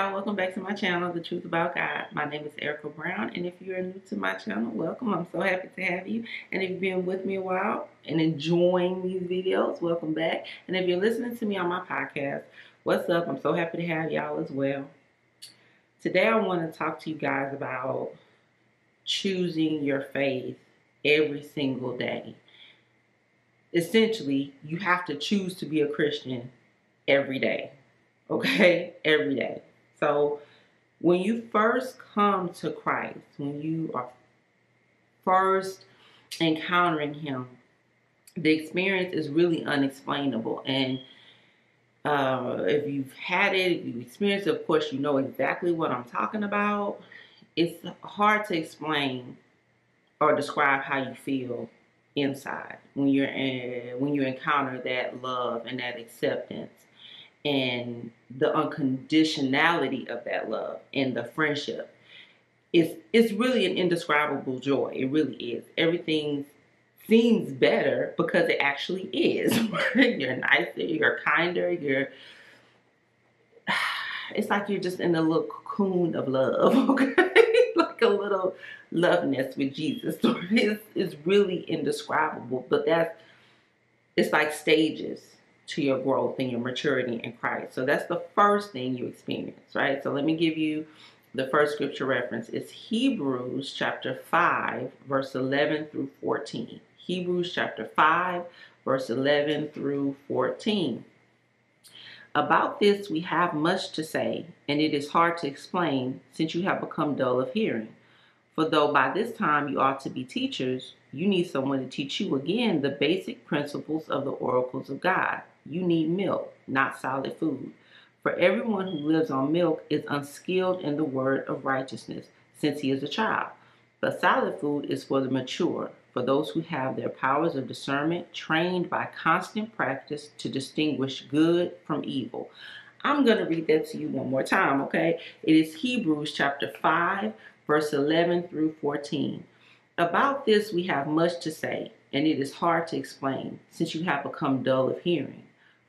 y'all, welcome back to my channel, The Truth About God. My name is Erica Brown, and if you're new to my channel, welcome. I'm so happy to have you. And if you've been with me a while and enjoying these videos, welcome back. And if you're listening to me on my podcast, what's up? I'm so happy to have y'all as well. Today I want to talk to you guys about choosing your faith every single day. Essentially, you have to choose to be a Christian every day okay, every day. So when you first come to Christ, when you are first encountering Him, the experience is really unexplainable. And uh, if you've had it, if you've experienced it, of course, you know exactly what I'm talking about. It's hard to explain or describe how you feel inside when you're in, when you encounter that love and that acceptance and the unconditionality of that love and the friendship. It's it's really an indescribable joy. It really is. Everything seems better because it actually is. You're nicer you're kinder you're it's like you're just in a little cocoon of love okay? Like a little love nest with jesus. It's, it's really indescribable but that's it's like stages to your growth and your maturity in Christ. So that's the first thing you experience, right? So let me give you the first scripture reference. It's Hebrews chapter 5, verse 11 through 14. Hebrews chapter 5, verse 11 through 14. About this we have much to say, and it is hard to explain since you have become dull of hearing. For though by this time you ought to be teachers, you need someone to teach you again the basic principles of the oracles of God. You need milk, not solid food. For everyone who lives on milk is unskilled in the word of righteousness, since he is a child. But solid food is for the mature, for those who have their powers of discernment trained by constant practice to distinguish good from evil. I'm going to read that to you one more time, okay? It is Hebrews chapter 5, verse 11 through 14. About this we have much to say, and it is hard to explain, since you have become dull of hearing.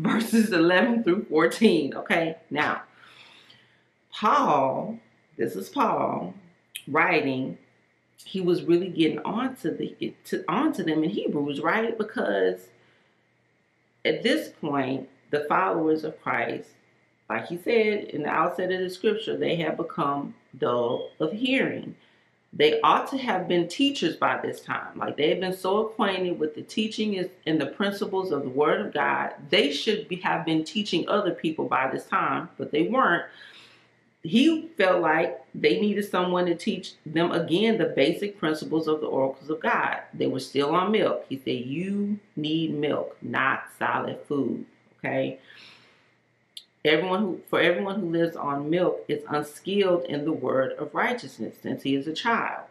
verses 11 through 14. Okay, now, Paul, this is Paul writing, he was really getting onto the to, onto them in Hebrews, right? Because at this point, the followers of Christ, like he said in the outset of the scripture, they have become dull of hearing they ought to have been teachers by this time. Like they have been so acquainted with the teaching and the principles of the Word of God. They should be, have been teaching other people by this time, but they weren't. He felt like they needed someone to teach them again the basic principles of the oracles of God. They were still on milk. He said, You need milk, not solid food. Okay. Everyone who, for everyone who lives on milk is unskilled in the word of righteousness since he is a child.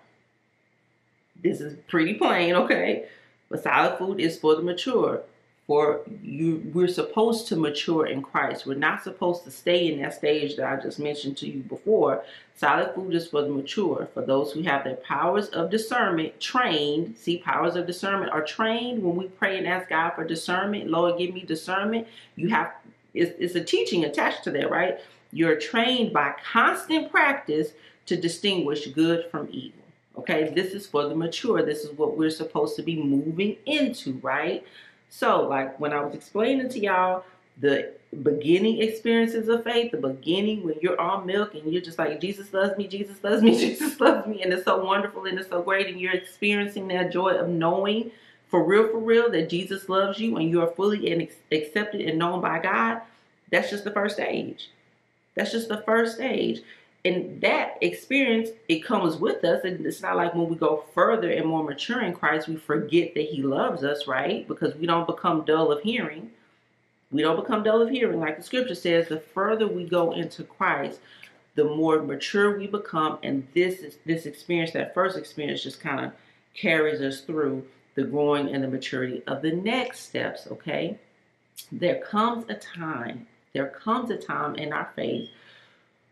This is pretty plain, okay? But solid food is for the mature. For you, we're supposed to mature in Christ. We're not supposed to stay in that stage that I just mentioned to you before. Solid food is for the mature, for those who have their powers of discernment trained. See, powers of discernment are trained when we pray and ask God for discernment. Lord, give me discernment. You have it's, it's a teaching attached to that, right? You're trained by constant practice to distinguish good from evil. Okay, this is for the mature. This is what we're supposed to be moving into, right? So, like when I was explaining to y'all the beginning experiences of faith, the beginning when you're on milk and you're just like, Jesus loves me, Jesus loves me, Jesus loves me, and it's so wonderful and it's so great, and you're experiencing that joy of knowing for real, for real, that Jesus loves you and you are fully and accepted and known by God, that's just the first stage. That's just the first stage. And that experience, it comes with us. And it's not like when we go further and more mature in Christ, we forget that He loves us, right? Because we don't become dull of hearing. We don't become dull of hearing. Like the scripture says, the further we go into Christ, the more mature we become, and this is this experience, that first experience, just kind of carries us through the growing and the maturity of the next steps. Okay, there comes a time, there comes a time in our faith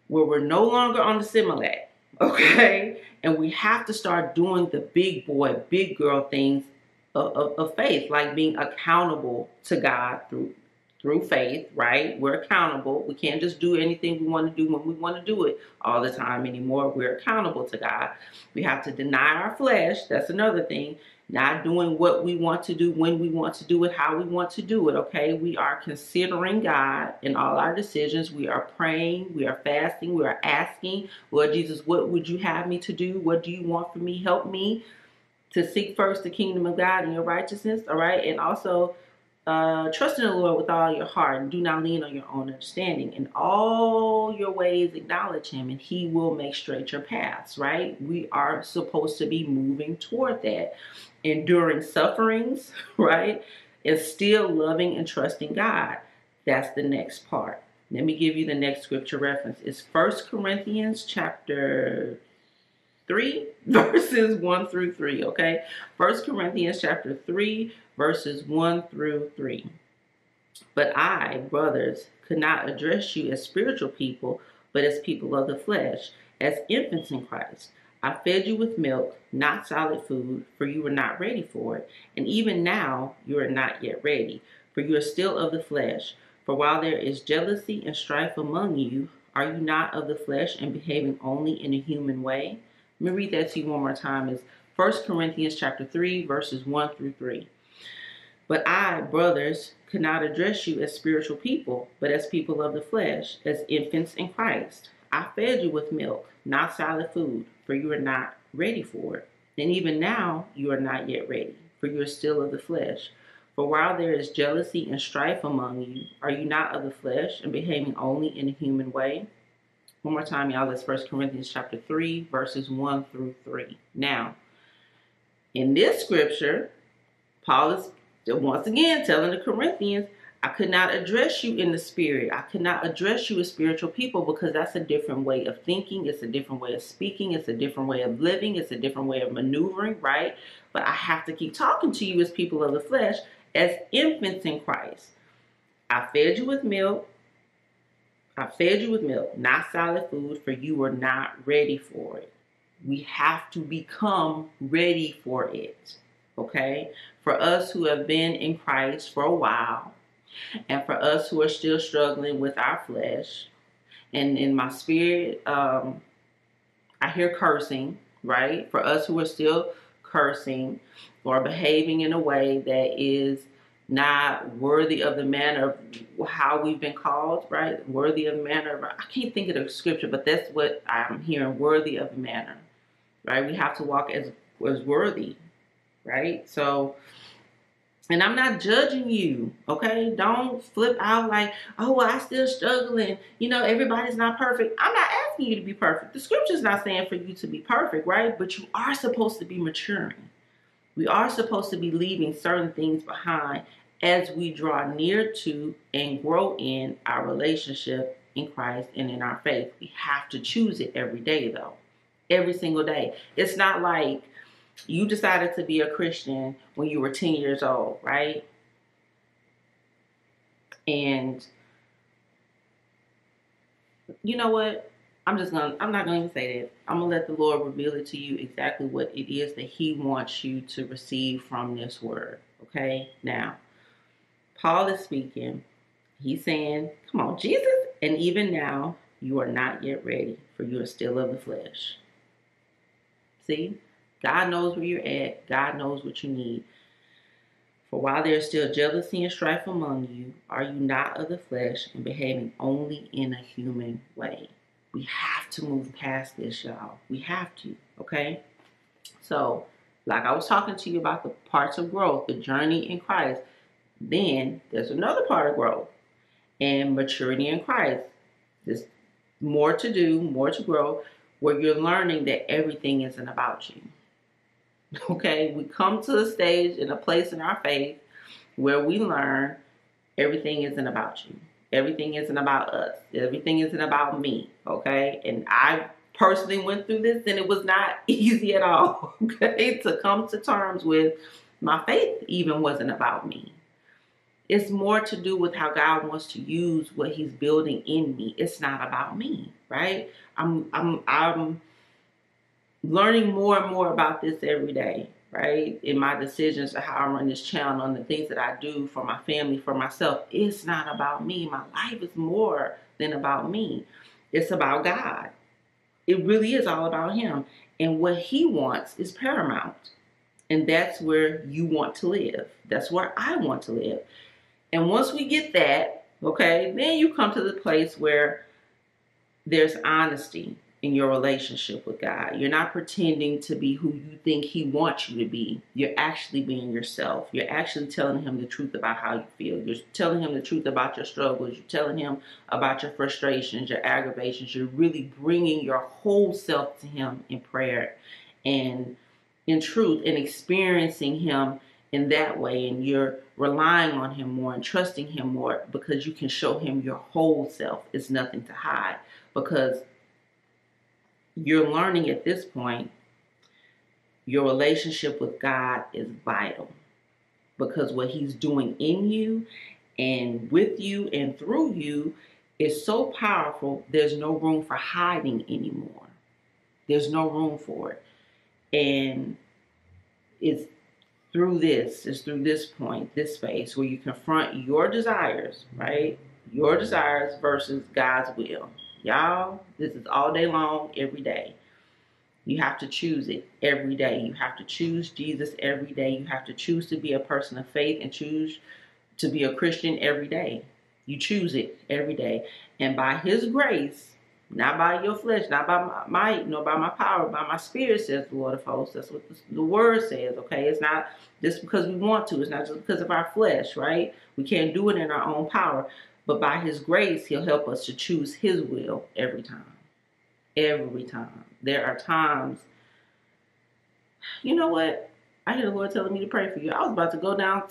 where we're no longer on the Similac, okay, and we have to start doing the big boy, big girl things of, of, of faith, like being accountable to God through through faith, right? We're accountable. We can't just do anything we want to do when we want to do it all the time anymore. We're accountable to God. We have to deny our flesh. That's another thing. Not doing what we want to do when we want to do it, how we want to do it, okay? We are considering God in all our decisions. We are praying, we are fasting, we are asking, Lord Jesus, what would you have me to do? What do you want from me? Help me to seek first the kingdom of God and your righteousness, all right? And also, uh, trust in the Lord with all your heart and do not lean on your own understanding. In all your ways, acknowledge Him and He will make straight your paths, right? We are supposed to be moving toward that, enduring sufferings, right? And still loving and trusting God. That's the next part. Let me give you the next scripture reference. It's First Corinthians chapter 3 verses 1 through 3 okay first corinthians chapter 3 verses 1 through 3 but i brothers could not address you as spiritual people but as people of the flesh as infants in christ. I fed you with milk not solid food for you were not ready for it. And even now you are not yet ready for you are still of the flesh. For while there is jealousy and strife among you are you not of the flesh and behaving only in a human way? Let me read that to you one more time. Is 1 Corinthians chapter 3, verses 1 through 3. But I, brothers, could not address you as spiritual people, but as people of the flesh, as infants in Christ. I fed you with milk, not solid food, for you are not ready for it. And even now you are not yet ready, for you are still of the flesh. For while there is jealousy and strife among you, are you not of the flesh and behaving only in a human way? One more time, y'all. That's First Corinthians chapter 3, verses 1 through 3. Now, in this scripture, Paul is once again telling the Corinthians, I could not address you in the spirit. I could not address you as spiritual people because that's a different way of thinking. It's a different way of speaking. It's a different way of living. It's a different way of maneuvering, right? But I have to keep talking to you as people of the flesh, as infants in Christ. I fed you with milk I fed you with milk, not solid food, for you were not ready for it. We have to become ready for it. Okay? For us who have been in Christ for a while, and for us who are still struggling with our flesh, and in my spirit, um, I hear cursing, right? For us who are still cursing or behaving in a way that is not worthy of the manner of how we've been called, right? Worthy of manner of, I can't think of the scripture, but that's what I'm hearing, worthy of manner, right? We have to walk as, as worthy, right? So, and I'm not judging you, okay? Don't flip out like, oh, well, I still struggling. You know, everybody's not perfect. I'm not asking you to be perfect. The scripture's not saying for you to be perfect, right? But you are supposed to be maturing. We are supposed to be leaving certain things behind as we draw near to and grow in our relationship in Christ and in our faith. We have to choose it every day, though. Every single day. It's not like you decided to be a Christian when you were 10 years old, right? And you know what? I'm just gonna, I'm not gonna even say that. I'm gonna let the Lord reveal it to you exactly what it is that He wants you to receive from this word. Okay? Now, Paul is speaking. He's saying, Come on, Jesus. And even now, you are not yet ready, for you are still of the flesh. See? God knows where you're at, God knows what you need. For while there is still jealousy and strife among you, are you not of the flesh and behaving only in a human way? We have to move past this, y'all. We have to, okay? So, like I was talking to you about the parts of growth, the journey in Christ, then there's another part of growth and maturity in Christ. There's more to do, more to grow, where you're learning that everything isn't about you. Okay, we come to a stage in a place in our faith where we learn everything isn't about you. Everything isn't about us. Everything isn't about me. Okay. And I personally went through this and it was not easy at all. Okay. To come to terms with my faith even wasn't about me. It's more to do with how God wants to use what He's building in me. It's not about me, right? I'm I'm I'm learning more and more about this every day, right? In my decisions of how I run this channel and the things that I do for my family, for myself. It's not about me. My life is more than about me. It's about God. It really is all about Him. And what He wants is paramount. And that's where you want to live. That's where I want to live. And once we get that, okay, then you come to the place where there's honesty in your relationship with God. You're not pretending to be who you think He wants you to be. You're actually being yourself. You're actually telling Him the truth about how you feel. You're telling Him the truth about your struggles. You're telling Him about your frustrations, your aggravations. You're really bringing your whole self to Him in prayer and in truth and experiencing Him in that way and you're relying on him more and trusting him more because you can show him your whole self it's nothing to hide because you're learning at this point your relationship with God is vital because what he's doing in you and with you and through you is so powerful there's no room for hiding anymore there's no room for it and it's through this, it's through this point, this space where you confront your desires, right? Your desires versus God's will. Y'all, this is all day long, every day. You have to choose it every day. You have to choose Jesus every day. You have to choose to be a person of faith and choose to be a Christian every day. You choose it every day. And by His grace, not by your flesh, not by my might, nor by my power, by my spirit, says the Lord of hosts. That's what the word says, okay? It's not just because we want to. It's not just because of our flesh, right? We can't do it in our own power. But by his grace, he'll help us to choose his will every time. Every time. There are times, you know what? I hear the Lord telling me to pray for you. I was about to go down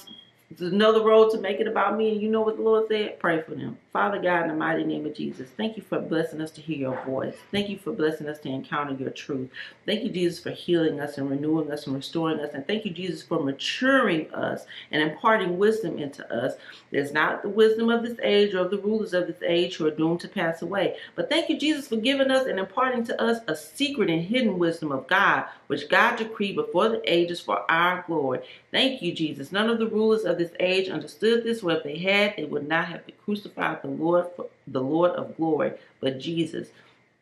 another road to make it about me. And you know what the Lord said? Pray for them. Father God, in the mighty name of Jesus, thank you for blessing us to hear your voice. Thank you for blessing us to encounter your truth. Thank you, Jesus, for healing us and renewing us and restoring us. And thank you, Jesus, for maturing us and imparting wisdom into us. There's not the wisdom of this age or of the rulers of this age who are doomed to pass away. But thank you, Jesus, for giving us and imparting to us a secret and hidden wisdom of God, which God decreed before the ages for our glory. Thank you, Jesus. None of the rulers of this age understood this, or if they had, they would not have crucified the Lord, the Lord of glory, but Jesus.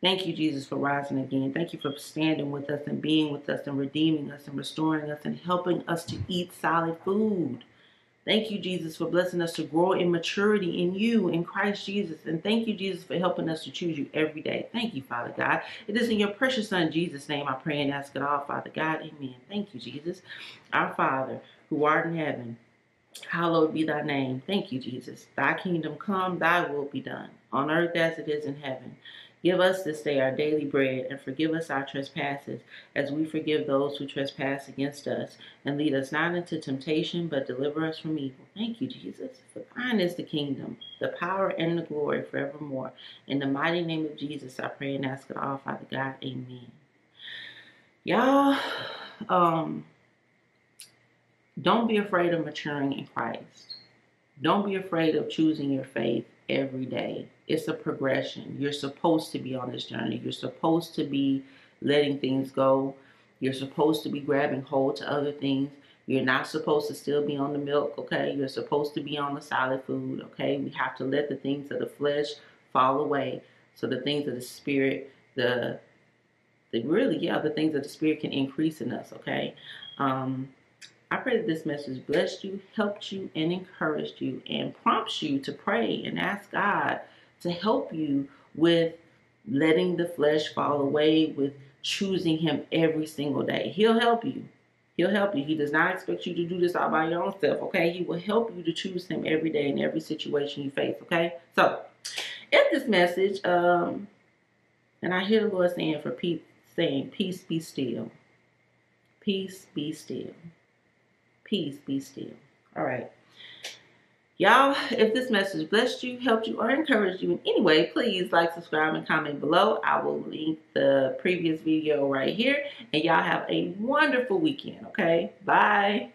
Thank you, Jesus, for rising again. Thank you for standing with us and being with us and redeeming us and restoring us and helping us to eat solid food. Thank you, Jesus, for blessing us to grow in maturity in you, in Christ Jesus. And thank you, Jesus, for helping us to choose you every day. Thank you, Father God. It is in your precious Son, Jesus' name, I pray and ask it all, Father God. Amen. Thank you, Jesus. Our Father, who art in heaven, hallowed be thy name. Thank you, Jesus. Thy kingdom come, thy will be done, on earth as it is in heaven. Give us this day our daily bread, and forgive us our trespasses, as we forgive those who trespass against us. And lead us not into temptation, but deliver us from evil. Thank you, Jesus. For thine is the kingdom, the power, and the glory forevermore. In the mighty name of Jesus, I pray and ask it all, Father God. Amen. Y'all, um, don't be afraid of maturing in Christ. Don't be afraid of choosing your faith every day. It's a progression. You're supposed to be on this journey. You're supposed to be letting things go. You're supposed to be grabbing hold to other things. You're not supposed to still be on the milk, okay? You're supposed to be on the solid food, okay? We have to let the things of the flesh fall away so the things of the spirit, the the really, yeah, the things of the spirit can increase in us, okay? Um, I pray that this message blessed you, helped you, and encouraged you, and prompts you to pray and ask God to help you with letting the flesh fall away, with choosing Him every single day. He'll help you. He'll help you. He does not expect you to do this all by your own self, okay? He will help you to choose Him every day in every situation you face, okay? So, in this message, um, and I hear the Lord saying for peace, saying, peace be still. Peace be still. Peace be still. All right. Y'all, if this message blessed you, helped you, or encouraged you in any way, please like, subscribe, and comment below. I will link the previous video right here. And y'all have a wonderful weekend, okay? Bye.